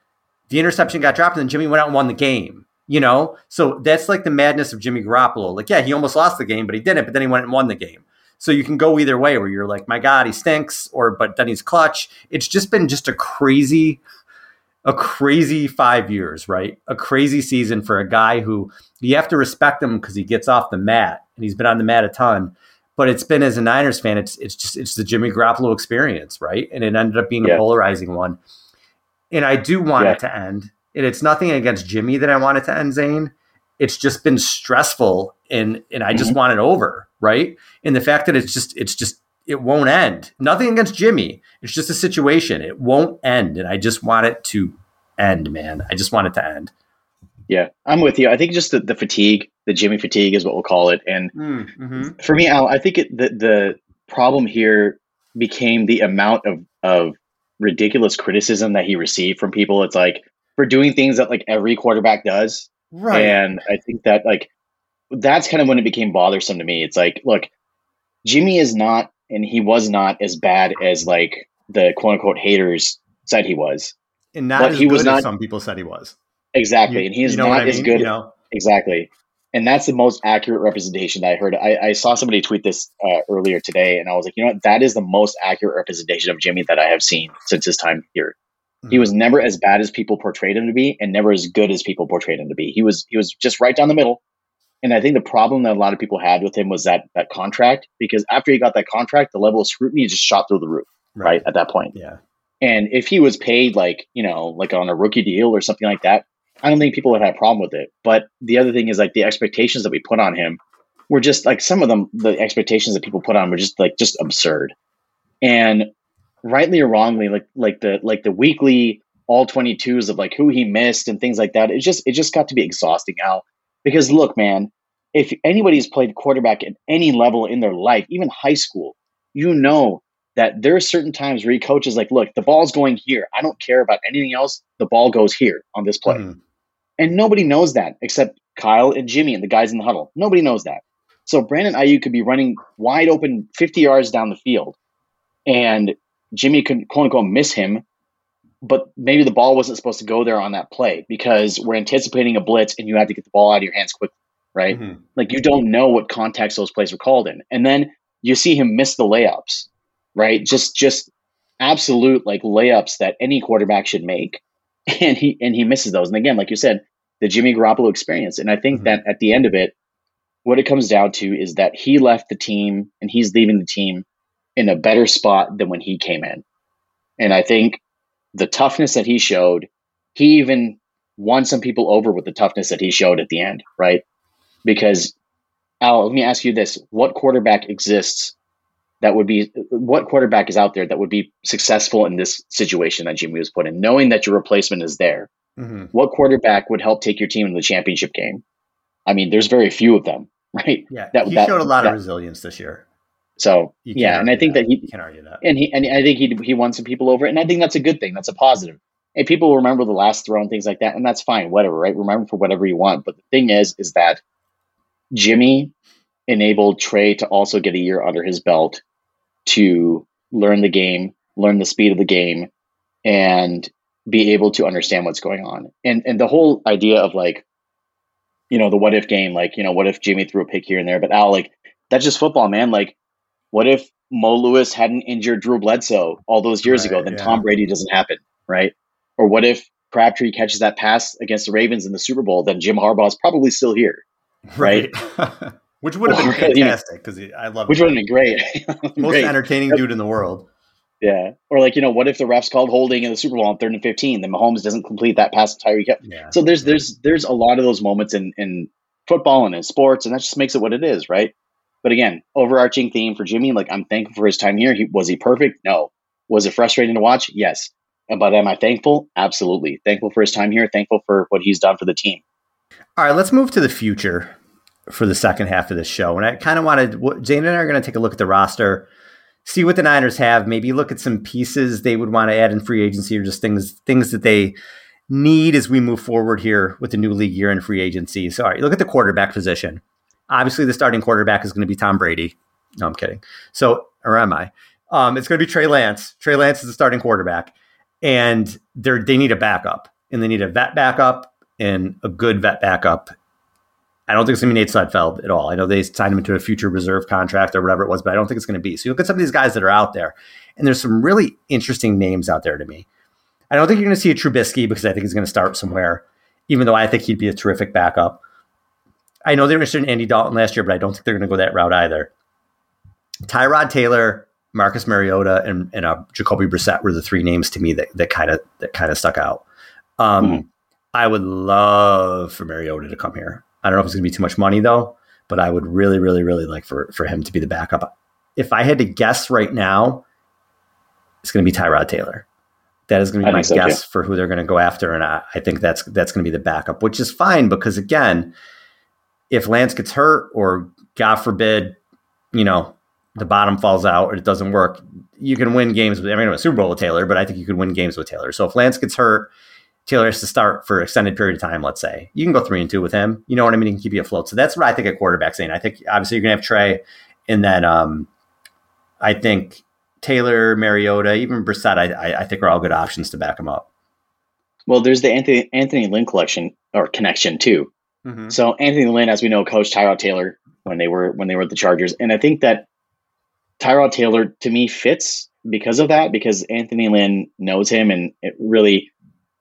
the interception got dropped and then Jimmy went out and won the game. You know, so that's like the madness of Jimmy Garoppolo. Like, yeah, he almost lost the game, but he didn't. But then he went and won the game. So you can go either way, where you're like, my God, he stinks, or but then he's clutch. It's just been just a crazy a crazy five years, right? A crazy season for a guy who you have to respect him because he gets off the mat and he's been on the mat a ton. But it's been as a Niners fan, it's it's just it's the Jimmy Garoppolo experience, right? And it ended up being yeah. a polarizing one. And I do want yeah. it to end. And it's nothing against Jimmy that I want it to end, Zane. It's just been stressful and and I just mm-hmm. want it over, right? And the fact that it's just it's just it won't end. Nothing against Jimmy. It's just a situation. It won't end. And I just want it to end, man. I just want it to end. Yeah, I'm with you. I think just the, the fatigue, the Jimmy fatigue is what we'll call it. And mm, mm-hmm. for me, Al, I think it, the, the problem here became the amount of, of ridiculous criticism that he received from people. It's like for doing things that like every quarterback does. Right. And I think that like that's kind of when it became bothersome to me. It's like, look, Jimmy is not and he was not as bad as like the quote unquote haters said he was. And not but he was not, some people said he was. Exactly. You, and he's you know not I mean? as good. You know? Exactly. And that's the most accurate representation that I heard. I, I saw somebody tweet this uh, earlier today, and I was like, you know what? That is the most accurate representation of Jimmy that I have seen since his time here. Mm-hmm. He was never as bad as people portrayed him to be, and never as good as people portrayed him to be. He was he was just right down the middle. And I think the problem that a lot of people had with him was that that contract, because after he got that contract, the level of scrutiny just shot through the roof, right? right at that point. Yeah. And if he was paid like, you know, like on a rookie deal or something like that, I don't think people would have a problem with it. But the other thing is like the expectations that we put on him were just like some of them, the expectations that people put on were just like just absurd. And rightly or wrongly, like like the like the weekly all 22s of like who he missed and things like that, it just it just got to be exhausting out because look, man, if anybody's played quarterback at any level in their life, even high school, you know that there are certain times where your coach is like, look, the ball's going here. I don't care about anything else. The ball goes here on this play. Mm. And nobody knows that except Kyle and Jimmy and the guys in the huddle. Nobody knows that. So Brandon Aiyuk could be running wide open 50 yards down the field and Jimmy could quote unquote miss him, but maybe the ball wasn't supposed to go there on that play because we're anticipating a blitz and you have to get the ball out of your hands quickly right? Mm-hmm. Like you don't know what context those plays were called in. And then you see him miss the layups, right? Just just absolute like layups that any quarterback should make. <laughs> And he and he misses those. And again, like you said, the Jimmy Garoppolo experience. And I think mm-hmm. that at the end of it, what it comes down to is that he left the team and he's leaving the team in a better spot than when he came in. And I think the toughness that he showed, he even won some people over with the toughness that he showed at the end, right? Because, Al, let me ask you this: What quarterback exists that would be? What quarterback is out there that would be successful in this situation that Jimmy was put in, knowing that your replacement is there? Mm-hmm. What quarterback would help take your team in the championship game? I mean, there's very few of them, <laughs> right? Yeah, that, he that, showed a lot that, of resilience this year. So yeah, and I think that, that he you can argue that, and he and I think he he won some people over, and I think that's a good thing. That's a positive. And people remember the last throw and things like that, and that's fine, whatever, right? Remember for whatever you want. But the thing is, is that Jimmy enabled Trey to also get a year under his belt to learn the game, learn the speed of the game, and be able to understand what's going on. And and the whole idea of like, you know, the what if game, like, you know, what if Jimmy threw a pick here and there? But Al, like, that's just football, man. Like, what if Mo Lewis hadn't injured Drew Bledsoe all those years right, ago? Then yeah. Tom Brady doesn't happen, right? Or what if Crabtree catches that pass against the Ravens in the Super Bowl? Then Jim Harbaugh is probably still here, <laughs> right? <laughs> which would have been fantastic because I love. Which would have been great. <laughs> Most great. entertaining dude in the world. Yeah, or like you know, what if the refs called holding in the Super Bowl on third and fifteen? Then Mahomes doesn't complete that pass to Tyreek. Yeah. So there's there's there's a lot of those moments in in football and in sports, and that just makes it what it is, right? But again, overarching theme for Jimmy, like I'm thankful for his time here. He was he perfect? No. Was it frustrating to watch? Yes. But am I thankful? Absolutely. Thankful for his time here. Thankful for what he's done for the team. All right, let's move to the future for the second half of this show. And I kind of wanted, Zane and I are going to take a look at the roster, see what the Niners have. Maybe look at some pieces they would want to add in free agency, or just things things that they need as we move forward here with the new league year in free agency. So, all right, look at the quarterback position. Obviously, the starting quarterback is going to be Tom Brady. No, I'm kidding. So, or am I? Um, it's going to be Trey Lance. Trey Lance is the starting quarterback, and they're they need a backup, and they need a vet backup and a good vet backup. I don't think it's going to be Nate Sudfeld at all. I know they signed him into a future reserve contract or whatever it was, but I don't think it's going to be. So you look at some of these guys that are out there, and there's some really interesting names out there to me. I don't think you're going to see a Trubisky because I think he's going to start somewhere, even though I think he'd be a terrific backup. I know they were interested in Andy Dalton last year, but I don't think they're going to go that route either. Tyrod Taylor, Marcus Mariota, and, and uh, Jacoby Brissett were the three names to me that that kind of that kind of stuck out. Um, mm-hmm. I would love for Mariota to come here. I don't know if it's going to be too much money though, but I would really, really, really like for for him to be the backup. If I had to guess right now, it's going to be Tyrod Taylor. That is going to be my so guess for who they're going to go after, and I, I think that's that's going to be the backup, which is fine because again, if Lance gets hurt or God forbid, you know, the bottom falls out or it doesn't work, you can win games with. I mean, a Super Bowl with Taylor, but I think you could win games with Taylor. So if Lance gets hurt, Taylor has to start for extended period of time. Let's say you can go three and two with him. You know what I mean? He can keep you afloat. So that's what I think a quarterback saying. I think obviously you're gonna have Trey, and then um, I think Taylor, Mariota, even Brissett, I, I think are all good options to back him up. Well, there's the Anthony Anthony Lynn collection or connection too. Mm-hmm. So Anthony Lynn, as we know, coached Tyrod Taylor when they were when they were at the Chargers, and I think that Tyrod Taylor to me fits because of that because Anthony Lynn knows him and it really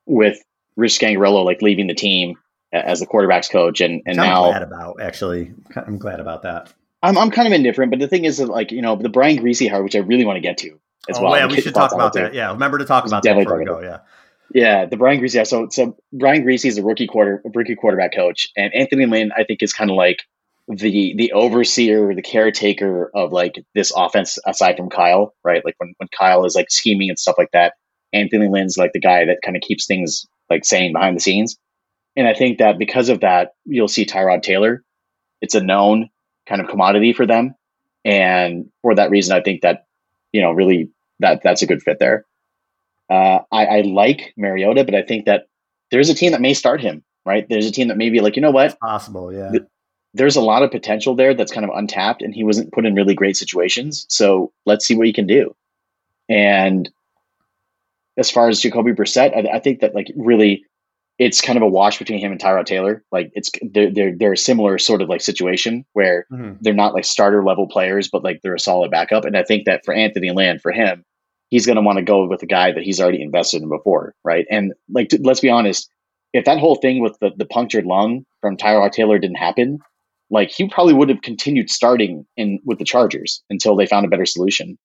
with Rich Scangarello like leaving the team as the quarterbacks coach and and I'm now glad about actually I'm glad about that. I'm I'm kind of indifferent, but the thing is that like you know the Brian Griese hire, which I really want to get to as oh, well. Yeah, we should talk about that. Yeah, remember to talk about Definitely that before we go. Yeah. Yeah, the Brian Griese. Yeah, so so Brian Griese is a rookie quarter rookie quarterback coach, and Anthony Lynn I think is kind of like the the overseer, the caretaker of like this offense aside from Kyle, right? Like when when Kyle is like scheming and stuff like that, Anthony Lynn's like the guy that kind of keeps things like sane behind the scenes. And I think that because of that, you'll see Tyrod Taylor. It's a known kind of commodity for them. And for that reason, I think that, you know, really that that's a good fit there. Uh, I, I like Mariota, but I think that there's a team that may start him, right? There's a team that may be like, you know what? It's possible, yeah. there's a lot of potential there that's kind of untapped, and he wasn't put in really great situations. So let's see what he can do. And as far as Jacoby Brissett, I, I think that like really it's kind of a wash between him and Tyrod Taylor. Like it's they're they're, they're a similar sort of like situation where mm-hmm. they're not like starter level players, but like they're a solid backup. And I think that for Anthony Land, for him, he's going to want to go with a guy that he's already invested in before, right? And like to, let's be honest, if that whole thing with the the punctured lung from Tyrod Taylor didn't happen, like he probably would have continued starting in with the Chargers until they found a better solution,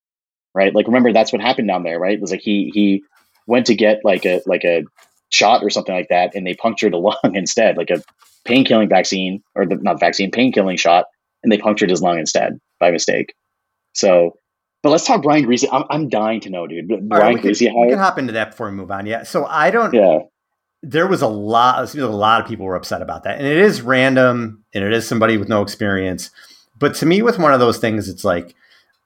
right? Like remember that's what happened down there, right? It was like he he went to get like a like a shot or something like that, and they punctured a <laughs> lung instead, like a pain killing vaccine or the, not vaccine, pain killing shot, and they punctured his lung instead by mistake. So, but let's talk Brian Griese. I'm, I'm dying to know, dude. Brian right, we Griese. Can, we can hop into that before we move on. Yeah. So I don't. Yeah. There was a lot. A lot of people were upset about that, and it is random, and it is somebody with no experience. But to me, with one of those things, it's like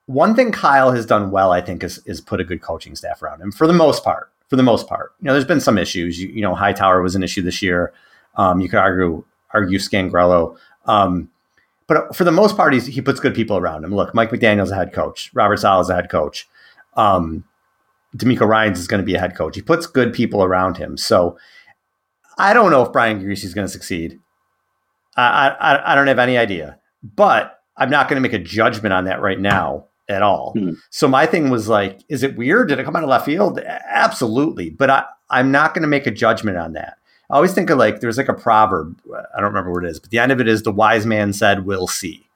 one thing Kyle has done well. I think is is put a good coaching staff around him for the most part for the most part. You know, there's been some issues. You, you know, Hightower was an issue this year. Um, you could argue argue Scangarello. Um, but for the most part, he puts good people around him. Look, Mike McDaniel's a head coach. Robert Saleh is a head coach. Um, DeMeco Ryans is going to be a head coach. He puts good people around him. So I don't know if Brian Griese is going to succeed. I, I, I don't have any idea. But I'm not going to make a judgment on that right now at all. Mm-hmm. So my thing was like, is it weird? Did it come out of left field? Absolutely. But I, I'm not going to make a judgment on that. I always think of like, there's like a proverb. I don't remember what it is, but the end of it is the wise man said, we'll see.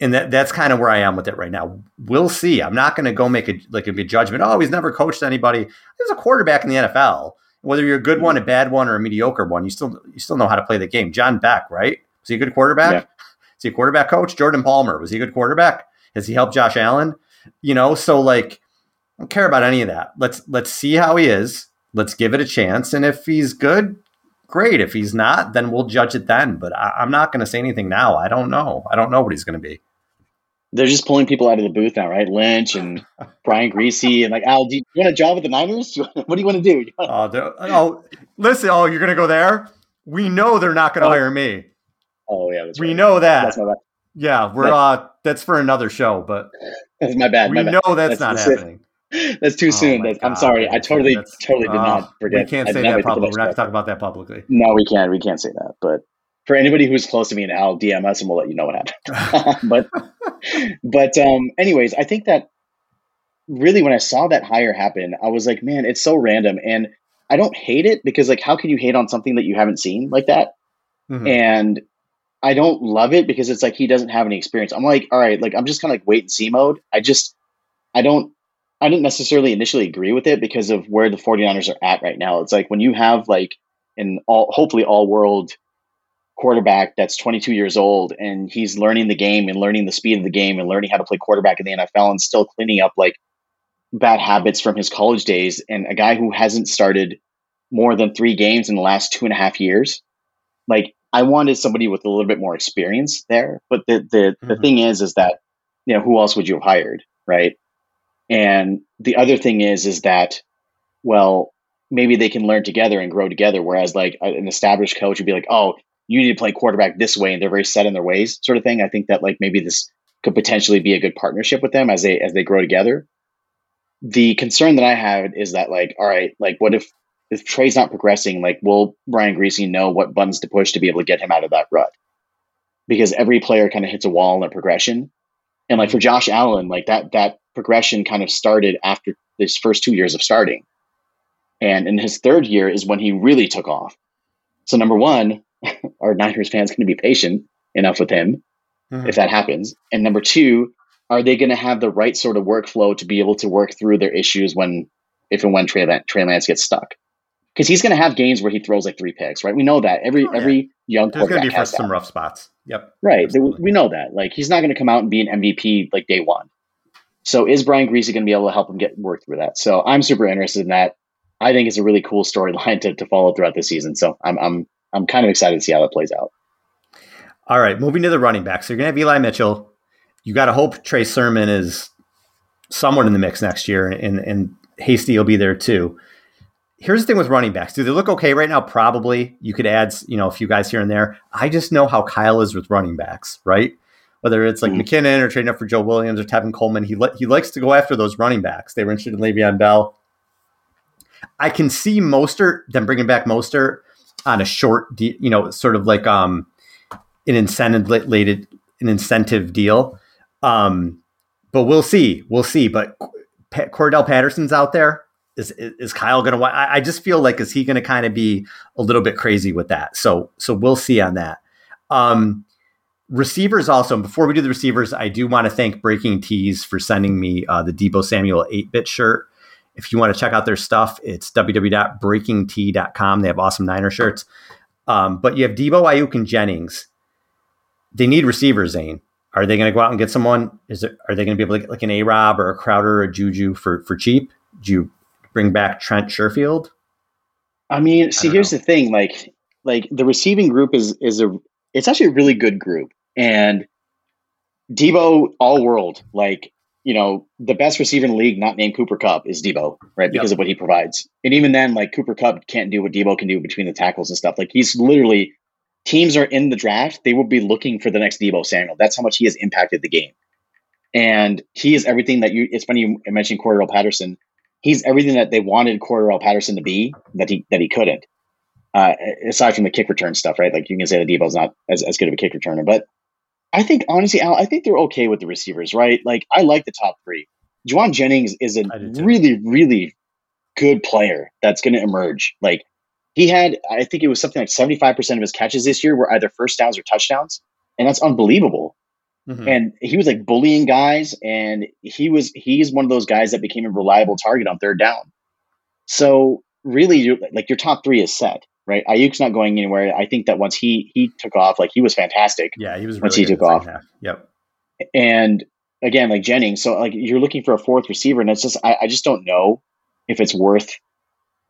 And that, that's kind of where I am with it right now. We'll see. I'm not going to go make a like a judgment. Oh, he's never coached anybody. There's a quarterback in the NFL. Whether you're a good one, a bad one, or a mediocre one, you still you still know how to play the game. John Beck, right? Was he a good quarterback? Yeah. Is he a quarterback coach? Jordan Palmer was he a good quarterback? Has he helped Josh Allen? You know, so like I don't care about any of that. Let's let's see how he is. Let's give it a chance. And if he's good, great. If he's not, then we'll judge it then. But I, am not going to say anything now. I don't know. I don't know what he's going to be. they're just pulling people out of the booth now, right? Lynch and <laughs> Brian Griese and like Al. Do you want a job with the Niners? <laughs> what do you want to do? <laughs> oh, oh, listen. Oh, you're gonna go there? We know they're not gonna oh. hire me. Oh yeah, we right. know that. Yeah, we're uh that's for another show, but that's my bad. We my know that's, that's not happening. <laughs> That's too oh soon. I'm sorry. I totally, that's, totally did uh, not forget. We can't say that publicly. We're not going to talk about that publicly. No, we can't. We can't say that. But for anybody who's close to me and I'll DM us and we'll let you know what happened. <laughs> <laughs> but, but, um, anyways, I think that really when I saw that hire happen, I was like, man, it's so random. And I don't hate it because, like, how can you hate on something that you haven't seen like that? Mm-hmm. And I don't love it because it's like he doesn't have any experience. I'm like, all right, like I'm just kind of like wait and see mode. I just I don't I didn't necessarily initially agree with it because of where the 49ers are at right now. It's like when you have like an all hopefully all world quarterback that's 22 years old and he's learning the game and learning the speed of the game and learning how to play quarterback in the NFL and still cleaning up like bad habits from his college days and a guy who hasn't started more than three games in the last two and a half years like I wanted somebody with a little bit more experience there. But the the, mm-hmm. the thing is, is that you know who else would you have hired, right? And the other thing is, is that well, maybe they can learn together and grow together. Whereas like an established coach would be like, oh, you need to play quarterback this way, and they're very set in their ways, sort of thing. I think that like maybe this could potentially be a good partnership with them as they as they grow together. The concern that I have is that like, all right, like what if if Trey's not progressing, like will Brian Griese know what buttons to push to be able to get him out of that rut? Because every player kind of hits a wall in their progression. And like for Josh Allen, like that that progression kind of started after his first two years of starting. And in his third year is when he really took off. So number one, <laughs> are Niners fans going to be patient enough with him mm-hmm. if that happens? And number two, are they going to have the right sort of workflow to be able to work through their issues when, if and when Trey, Trey Lance gets stuck? Because he's going to have games where he throws like three picks, right? We know that every oh, yeah. every young There's be for some rough spots. Yep. Right. Absolutely. We know that. Like he's not going to come out and be an MVP like day one. So is Brian Griese going to be able to help him get work through that? So I'm super interested in that. I think it's a really cool storyline <laughs> to, to follow throughout the season. So I'm I'm I'm kind of excited to see how that plays out. All right, moving to the running backs. So you're going to have Eli Mitchell. You got to hope Trey Sermon is somewhat in the mix next year, and and Hasty will be there too here's the thing with running backs. Do they look okay right now? Probably. You could add, you know, a few guys here and there. I just know how Kyle is with running backs, right? Whether it's like mm. McKinnon or trading up for Joe Williams or Tevin Coleman, he li- he likes to go after those running backs. They were interested in Le'Veon Bell. I can see Mostert, them bringing back Mostert on a short, de- you know, sort of like um an incentive related an incentive deal. Um, but we'll see, we'll see. But pa- Cordarrelle Patterson's out there is is Kyle going to? I, I just feel like is he going to kind of be a little bit crazy with that? So so we'll see on that. Um, receivers also. Before we do the receivers, I do want to thank Breaking Tees for sending me uh, the Deebo Samuel eight bit shirt. If you want to check out their stuff, it's www.breakingtee.com. They have awesome Niner shirts. Um, but you have Deebo, Aiyuk, and Jennings. They need receivers, Zane. Are they going to go out and get someone? Is it, are they going to be able to get like an A Rob or a Crowder or a Juju for for cheap? Do you bring back Trent Sherfield? I mean, see, I here's know. the thing: like, like the receiving group is is a it's actually a really good group, and Deebo all world, like you know, the best receiver in the league, not named Cooper Kupp, is Deebo, right? Because yep. of what he provides. And even then, like Cooper Kupp can't do what Deebo can do between the tackles and stuff. Like he's literally teams are in the draft, they will be looking for the next Deebo Samuel. That's how much he has impacted the game. And he is everything that you it's funny you mentioned Cordarrelle Patterson he's everything that they wanted Cordarrelle Patterson to be that he that he couldn't. Uh, aside from the kick return stuff, right? Like you can say that Deebo's not as, as good of a kick returner, but I think honestly, Al, I think they're okay with the receivers, right? Like I like the top three. Jauan Jennings is a really, really good player that's going to emerge. Like he had, I think it was something like seventy five percent of his catches this year were either first downs or touchdowns, and that's unbelievable. Mm-hmm. And he was like bullying guys, and he was he's one of those guys that became a reliable target on third down. So really, you're, like your top three is set, right? Aiyuk's not going anywhere. I think that once he he took off, like he was fantastic. Yeah, he was once he took off. Half. Yep. And again, like Jennings, so like you're looking for a fourth receiver, and it's just I, I just don't know if it's worth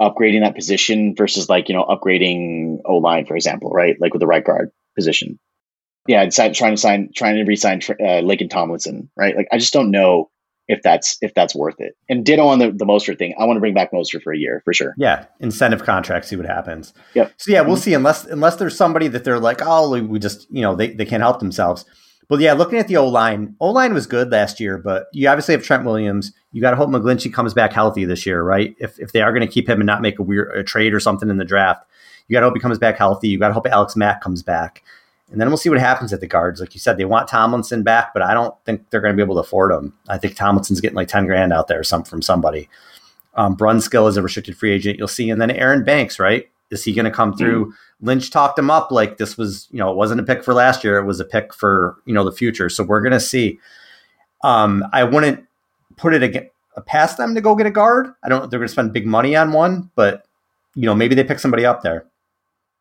upgrading that position versus like you know upgrading O line, for example, right? Like with the right guard position. Yeah, trying to sign, trying to re-sign uh, Laken Tomlinson, right? Like, I just don't know if that's if that's worth it. And ditto on the the Mostert thing. I want to bring back Mostert for a year for sure. Yeah, incentive contract. See what happens. Yep. So yeah, we'll mm-hmm. see. Unless unless there's somebody that they're like, oh, we just you know they they can't help themselves. But yeah, looking at the O line, O line was good last year, but you obviously have Trent Williams. You got to hope McGlinchey comes back healthy this year, right? If if they are going to keep him and not make a weird a trade or something in the draft, you got to hope he comes back healthy. You got to hope Alex Mack comes back. And then we'll see what happens at the guards. Like you said, they want Tomlinson back, but I don't think they're going to be able to afford him. I think Tomlinson's getting like 10 grand out there some from somebody. Um, Brunskill is a restricted free agent. You'll see. And then Aaron Banks, right? Is he going to come through? Mm-hmm. Lynch talked him up like this was, you know, it wasn't a pick for last year. It was a pick for, you know, the future. So we're going to see. Um, I wouldn't put it again, past them to go get a guard. I don't know if they're going to spend big money on one, but, you know, maybe they pick somebody up there.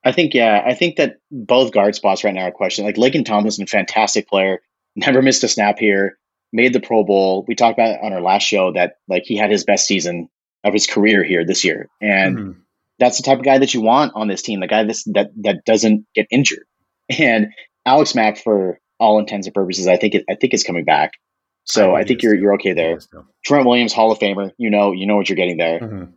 I think yeah, I think that both guard spots right now are question. Like Laken Tomlinson, fantastic player, never missed a snap here, made the Pro Bowl. We talked about on our last show that like he had his best season of his career here this year, and mm-hmm. that's the type of guy that you want on this team. The guy that's, that that doesn't get injured. <laughs> And Alex Mack, for all intents and purposes, I think it, I think is coming back. So I think, I think you're you're okay there. Trent Williams, Hall of Famer. You know you know what you're getting there. Mm-hmm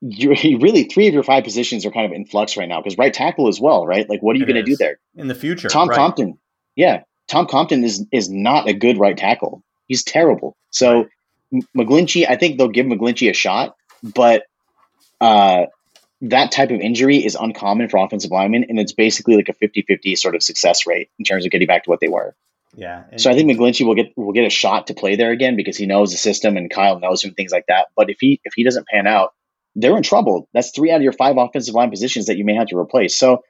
you really three of your five positions are kind of in flux right now because right tackle as well, right? Like, what are you going to do there in the future? Tom right. Compton, yeah, Tom Compton is is not a good right tackle. He's terrible. So right. McGlinchey, I think they'll give McGlinchey a shot, but uh, that type of injury is uncommon for offensive linemen, and it's basically like a 50-50 sort of success rate in terms of getting back to what they were. Yeah. So I think McGlinchey will get will get a shot to play there again because he knows the system and Kyle knows him, things like that. But if he if he doesn't pan out, they're in trouble. That's three out of your five offensive line positions that you may have to replace. So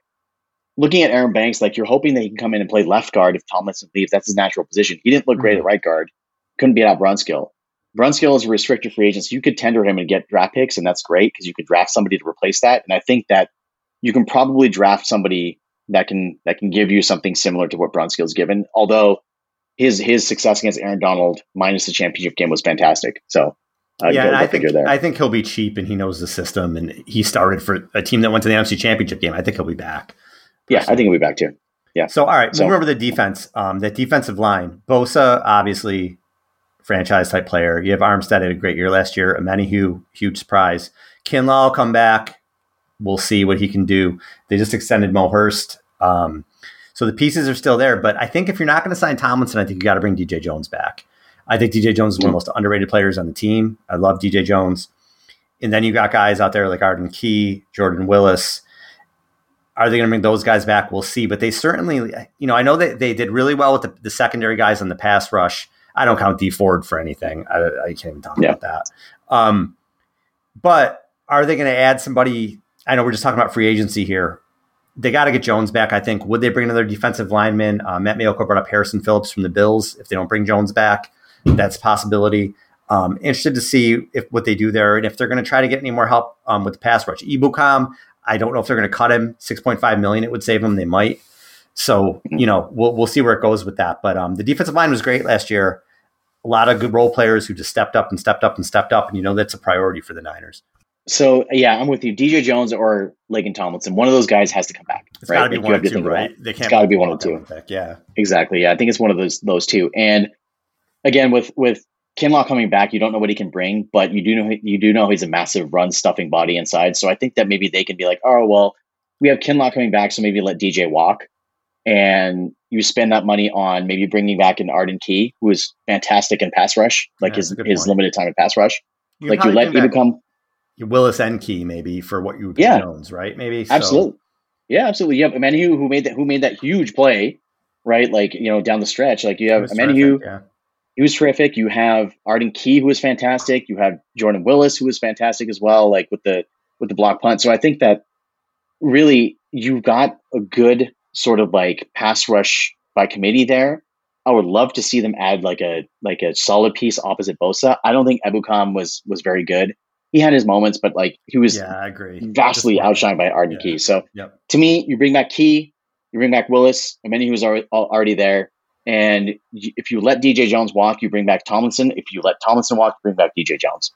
looking at Aaron Banks, like you're hoping that he can come in and play left guard if Tomlinson leaves. That's his natural position. He didn't look great mm-hmm. at right guard. Couldn't beat out Brunskill. Brunskill is a restricted free agent, so you could tender him and get draft picks, and that's great because you could draft somebody to replace that. And I think that you can probably draft somebody that can that can give you something similar to what Brunskill's given. Although his his success against Aaron Donald minus the championship game was fantastic. So uh, yeah, I think there. I think he'll be cheap and he knows the system and he started for a team that went to the NFC Championship game. I think he'll be back. Yeah, I think he'll be back too. Yeah. So all right, so, moving over the defense. Um, that defensive line, Bosa, obviously franchise type player. You have Armstead had a great year last year. Omenihu, huge surprise. Kinlaw will come back. We'll see what he can do. They just extended Mo Hurst. Um, so the pieces are still there, but I think if you're not going to sign Tomlinson, I think you got to bring DJ Jones back. I think DJ Jones is one of the most underrated players on the team. I love DJ Jones. And then you got guys out there like Arden Key, Jordan Willis. Are they going to bring those guys back? We'll see. But they certainly, you know, I know that they did really well with the, the secondary guys on the pass rush. I don't count D Ford for anything. I, I can't even talk yeah. about that. Um, but are they going to add somebody? I know we're just talking about free agency here. They got to get Jones back, I think. Would they bring another defensive lineman? Uh, Matt Maiocco brought up Harrison Phillips from the Bills. If they don't bring Jones back, that's a possibility. Um, interested to see if what they do there and if they're going to try to get any more help um, with the pass rush. Ebukam, I don't know if they're going to cut him. Six point five million, it would save him. They might. So you know, we'll we'll see where it goes with that. But um, the defensive line was great last year. A lot of good role players who just stepped up and stepped up and stepped up, and you know that's a priority for the Niners. So yeah, I'm with you. DJ Jones or Laken Tomlinson, one of those guys has to come back. It's right? got to be one of two, right? They can't. It's got to be one of two. Yeah, exactly. Yeah, I think it's one of those those two. And again, with with Kinlaw coming back, you don't know what he can bring, but you do know you do know he's a massive run stuffing body inside. So I think that maybe they can be like, oh well, we have Kinlaw coming back, so maybe let DJ walk, and you spend that money on maybe bringing back an Arden Key, who is fantastic in pass rush, like yeah, his his point. limited time in pass rush. You like you let him become Willis and Key maybe for what you yeah Jones, right? Maybe so. absolutely, yeah, absolutely. You have Omenihu who made that who made that huge play, right? Like you know down the stretch, like you have Omenihu. Yeah he was terrific. You have Arden Key, who was fantastic. You have Jordan Willis, who was fantastic as well, like with the with the block punt. So I think that really you've got a good sort of like pass rush by committee there. I would love to see them add like a like a solid piece opposite Bosa. I don't think Ebukam was was very good. He had his moments, but like he was yeah, I agree. vastly outshined by Arden yeah. Key. So yep. to me, you bring back Key, you bring back Willis, and many was already, already there. And if you let DJ Jones walk, you bring back Tomlinson. If you let Tomlinson walk, you bring back DJ Jones.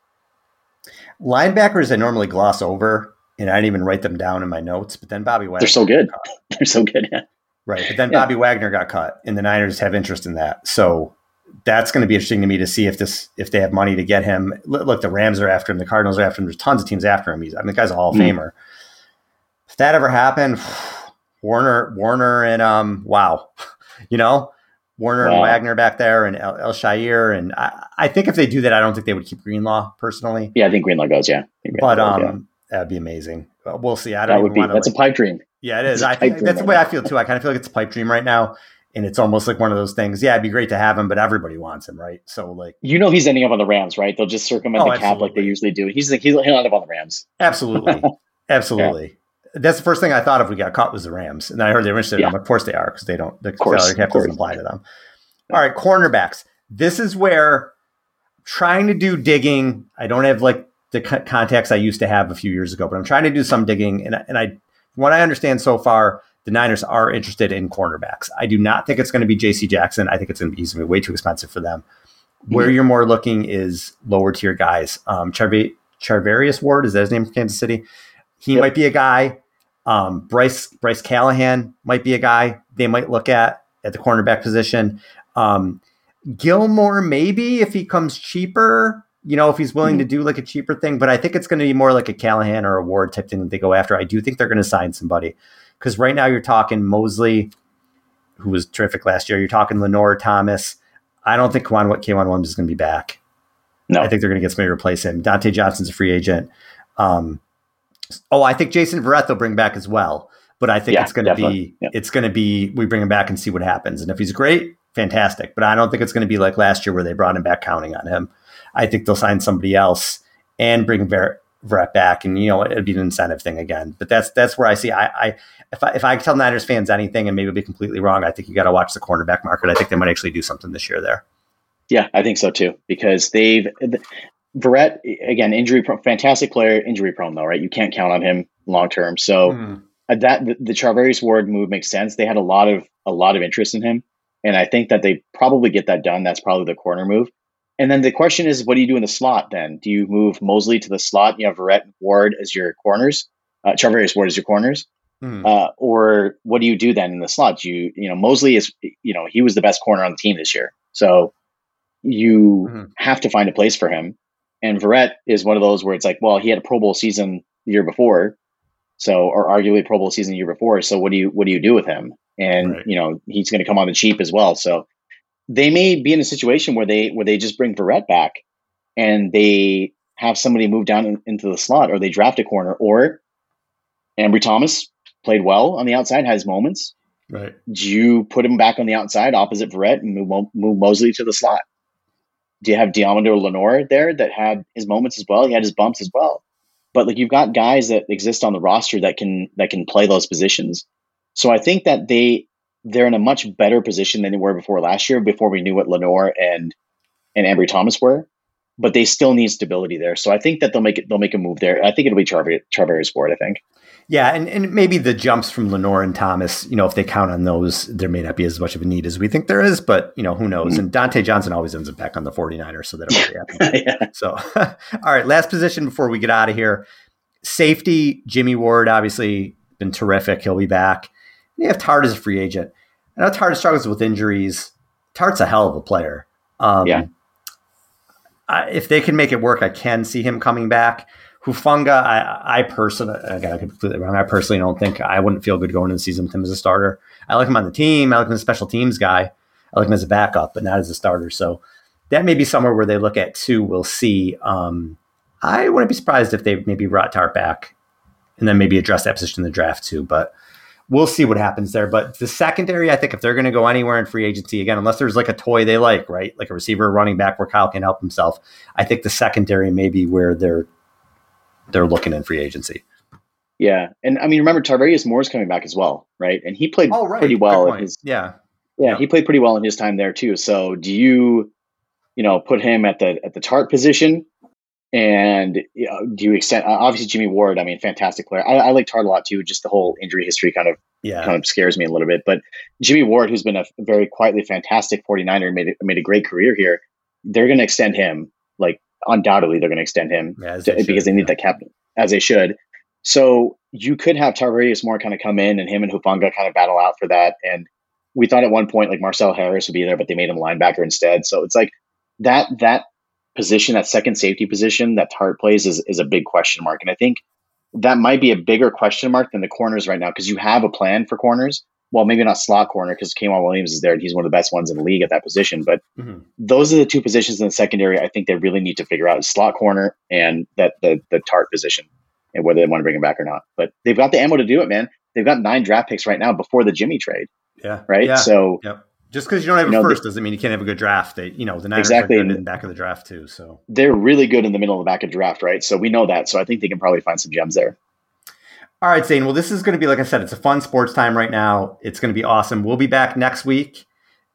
Linebackers I normally gloss over, and I didn't even write them down in my notes. But then Bobby Wagner. They're so good. <laughs> They're so good. Yeah. Right, but then yeah. Bobby Wagner got cut, and the Niners have interest in that. So that's going to be interesting to me to see if this if they have money to get him. Look, the Rams are after him, the Cardinals are after him. There's tons of teams after him. He's I mean, the guy's a Hall of mm. Famer. If that ever happened, <sighs> Warner, Warner, and um, wow, <laughs> you know, Warner wow. and Wagner back there, and El, El and I, I, think if they do that, I don't think they would keep Greenlaw personally. Yeah, I think Greenlaw goes. Yeah, but um, yeah. that'd be amazing. We'll see. I don't. That would be. That's like, a pipe dream. Yeah, it is. I think that's the way I feel too. I kind of feel like it's a pipe dream right now. And it's almost like one of those things. Yeah, it'd be great to have him, but everybody wants him, right? So, like, you know, he's ending up on the Rams, right? They'll just circumvent oh, the cap like they usually do. He's like, he'll, he'll end up on the Rams. Absolutely, <laughs> absolutely. Yeah. That's the first thing I thought if we got caught was the Rams, and then I heard they were interested. Yeah. In them. Of course they are because they don't. The salary cap doesn't apply to them. All right, cornerbacks. This is where trying to do digging. I don't have like the contacts I used to have a few years ago, but I'm trying to do some digging, and and I what I understand so far, the Niners are interested in cornerbacks. I do not think it's going to be J.C. Jackson. I think it's going to be, he's going to be way too expensive for them. Mm-hmm. Where you're more looking is lower tier guys. Um, Charv- Charvarius Ward is that his name from Kansas City? He yep. might be a guy. Um, Bryce Bryce Callahan might be a guy they might look at at the cornerback position. Um, Gilmore maybe if he comes cheaper you know, if he's willing mm-hmm. to do like a cheaper thing, but I think it's going to be more like a Callahan or a Ward type thing that they go after. I do think they're going to sign somebody because right now you're talking Mosley, who was terrific last year. You're talking Lenoir Thomas. I don't think what K'Waun Williams is going to be back. No, I think they're going to get somebody to replace him. Dante Johnson's a free agent. Um, oh, I think Jason Verrett they'll bring back as well. But I think yeah, it's going to be yeah. it's going to be we bring him back and see what happens. And if he's great, fantastic. But I don't think it's going to be like last year where they brought him back counting on him. I think they'll sign somebody else and bring Ver- Verrett back, and you know it'd be an incentive thing again. But that's that's where I see. I, I if I if I tell Niners fans anything, and maybe it'll be completely wrong, I think you got to watch the cornerback market. I think they might actually do something this year there. Yeah, I think so too because they've Verrett again injury prone, fantastic player, injury prone though, right? You can't count on him long term. So mm. that the, the Charvarius Ward move makes sense. They had a lot of a lot of interest in him, and I think that they probably get that done. That's probably the corner move. And then the question is, what do you do in the slot then? Do you move Mosley to the slot? You have Verrett and Ward as your corners, uh, Charvarius Ward as your corners. Hmm. Uh, or what do you do then in the slot? Do you, you know, Mosley is, you know, he was the best corner on the team this year. So you mm-hmm. have to find a place for him. And Verrett is one of those where it's like, well, he had a Pro Bowl season the year before. So, or arguably Pro Bowl season the year before. So what do you, what do you do with him? And, right. you know, he's going to come on the cheap as well. So they may be in a situation where they where they just bring Verrett back and they have somebody move down in, into the slot or they draft a corner or Ambry Thomas played well on the outside, has moments. Right. Do you put him back on the outside opposite Verrett and move, move Mosley to the slot? Do you have Deommodore Lenoir there that had his moments as well? He had his bumps as well. But like you've got guys that exist on the roster that can that can play those positions. So I think that they they're in a much better position than they were before last year, before we knew what Lenoir and and Ambry Thomas were. But they still need stability there. So I think that they'll make it they'll make a move there. I think it'll be Charver Charvarius Ward, I think. Yeah, and, and maybe the jumps from Lenoir and Thomas, you know, if they count on those, there may not be as much of a need as we think there is, but you know, who knows? Mm-hmm. And Dante Johnson always ends up back on the 49ers, so that'll <laughs> happen. yeah. So <laughs> all right, last position before we get out of here. Safety, Jimmy Ward, obviously been terrific. He'll be back. You have Tartt as a free agent. I know Tartt struggles with injuries. Tartt's a hell of a player. Um, yeah. I, if they can make it work, I can see him coming back. Hufanga, I, I personally, again, I could completely wrong. I personally don't think I wouldn't feel good going into the season with him as a starter. I like him on the team. I like him as a special teams guy. I like him as a backup, but not as a starter. So that may be somewhere where they look at too. We'll see. Um, I wouldn't be surprised if they maybe brought Tartt back and then maybe address that position in the draft too. But we'll see what happens there. But the secondary, I think if they're going to go anywhere in free agency again, unless there's like a toy they like, right, like a receiver, running back where Kyle can help himself, I think the secondary may be where they're they're looking in free agency. Yeah, and I mean, remember Tarvarius Moore's coming back as well, right? And he played oh, right. pretty well in his yeah. yeah, yeah, he played pretty well in his time there too. So, do you, you know, put him at the at the Tartt position, and you know, do you extend? Uh, obviously, Jimmy Ward. I mean, fantastic player. I, I like Tartt a lot too. Just the whole injury history kind of yeah. kind of scares me a little bit. But Jimmy Ward, who's been a very quietly fantastic 49er, and made made a great career here. They're going to extend him. Like undoubtedly, they're going to extend him yeah, to, they because they need yeah. that cap as they should. So you could have Tarvarius Moore kind of come in and him and Hufanga kind of battle out for that. And we thought at one point like Marcel Harris would be there, but they made him linebacker instead. So it's like that that position, that second safety position that Tartt plays is is a big question mark. And I think that might be a bigger question mark than the corners right now because you have a plan for corners. Well, maybe not slot corner because K'Waun Williams is there and he's one of the best ones in the league at that position. But mm-hmm. those are the two positions in the secondary I think they really need to figure out is slot corner and that the the Tartt position and whether they want to bring him back or not. But they've got the ammo to do it, man. They've got nine draft picks right now before the Jimmy trade. Yeah. Right. Yeah. So yep. just because you don't have you a know, first doesn't mean you can't have a good draft. They, you know, the Niners exactly. in the back of the draft too. So they're really good in the middle of the back of the draft, right? So we know that. So I think they can probably find some gems there. All right, Zane. Well, this is going to be, like I said, it's a fun sports time right now. It's going to be awesome. We'll be back next week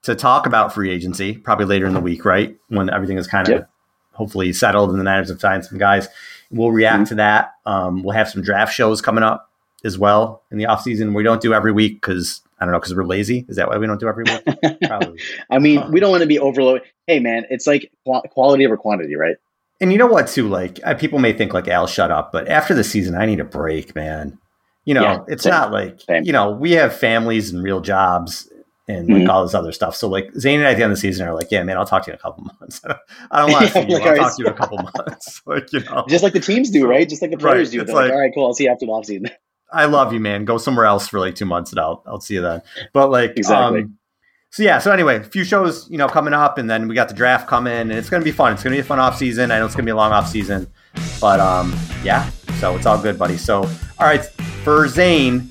to talk about free agency, probably later in the week, right? When everything is kind of yep. hopefully settled and the Niners have signed some guys. We'll react mm-hmm. to that. Um, we'll have some draft shows coming up as well in the off season. We don't do every week because I don't know because we're lazy. Is that why we don't do every week? <laughs> Probably. I mean, we don't want to be overloaded. Hey, man, it's like quality over quantity, right? And you know what, too? Like uh, people may think like Al, shut up, but after the season, I need a break, man. You know, yeah, it's same, not like same. you know we have families and real jobs and like mm-hmm. all this other stuff. So like Zane and I at the end of the season are like, yeah, man, I'll talk to you in a couple <laughs> months. I don't want to <laughs> see you. I'll talk to you in a couple months. <laughs> like you know, just like the teams do, right? Just like the players right. do. It's like, like, all right, cool. I'll see you after the offseason. I love you, man. Go somewhere else for like two months, and I'll I'll see you then. But like exactly. Um, so yeah, so anyway, a few shows, you know, coming up, and then we got the draft coming, and it's gonna be fun. It's gonna be a fun off season. I know it's gonna be a long off season, but um, yeah. So it's all good, buddy. So all right, for Zane,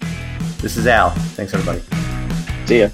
this is Al. Thanks, everybody. See ya.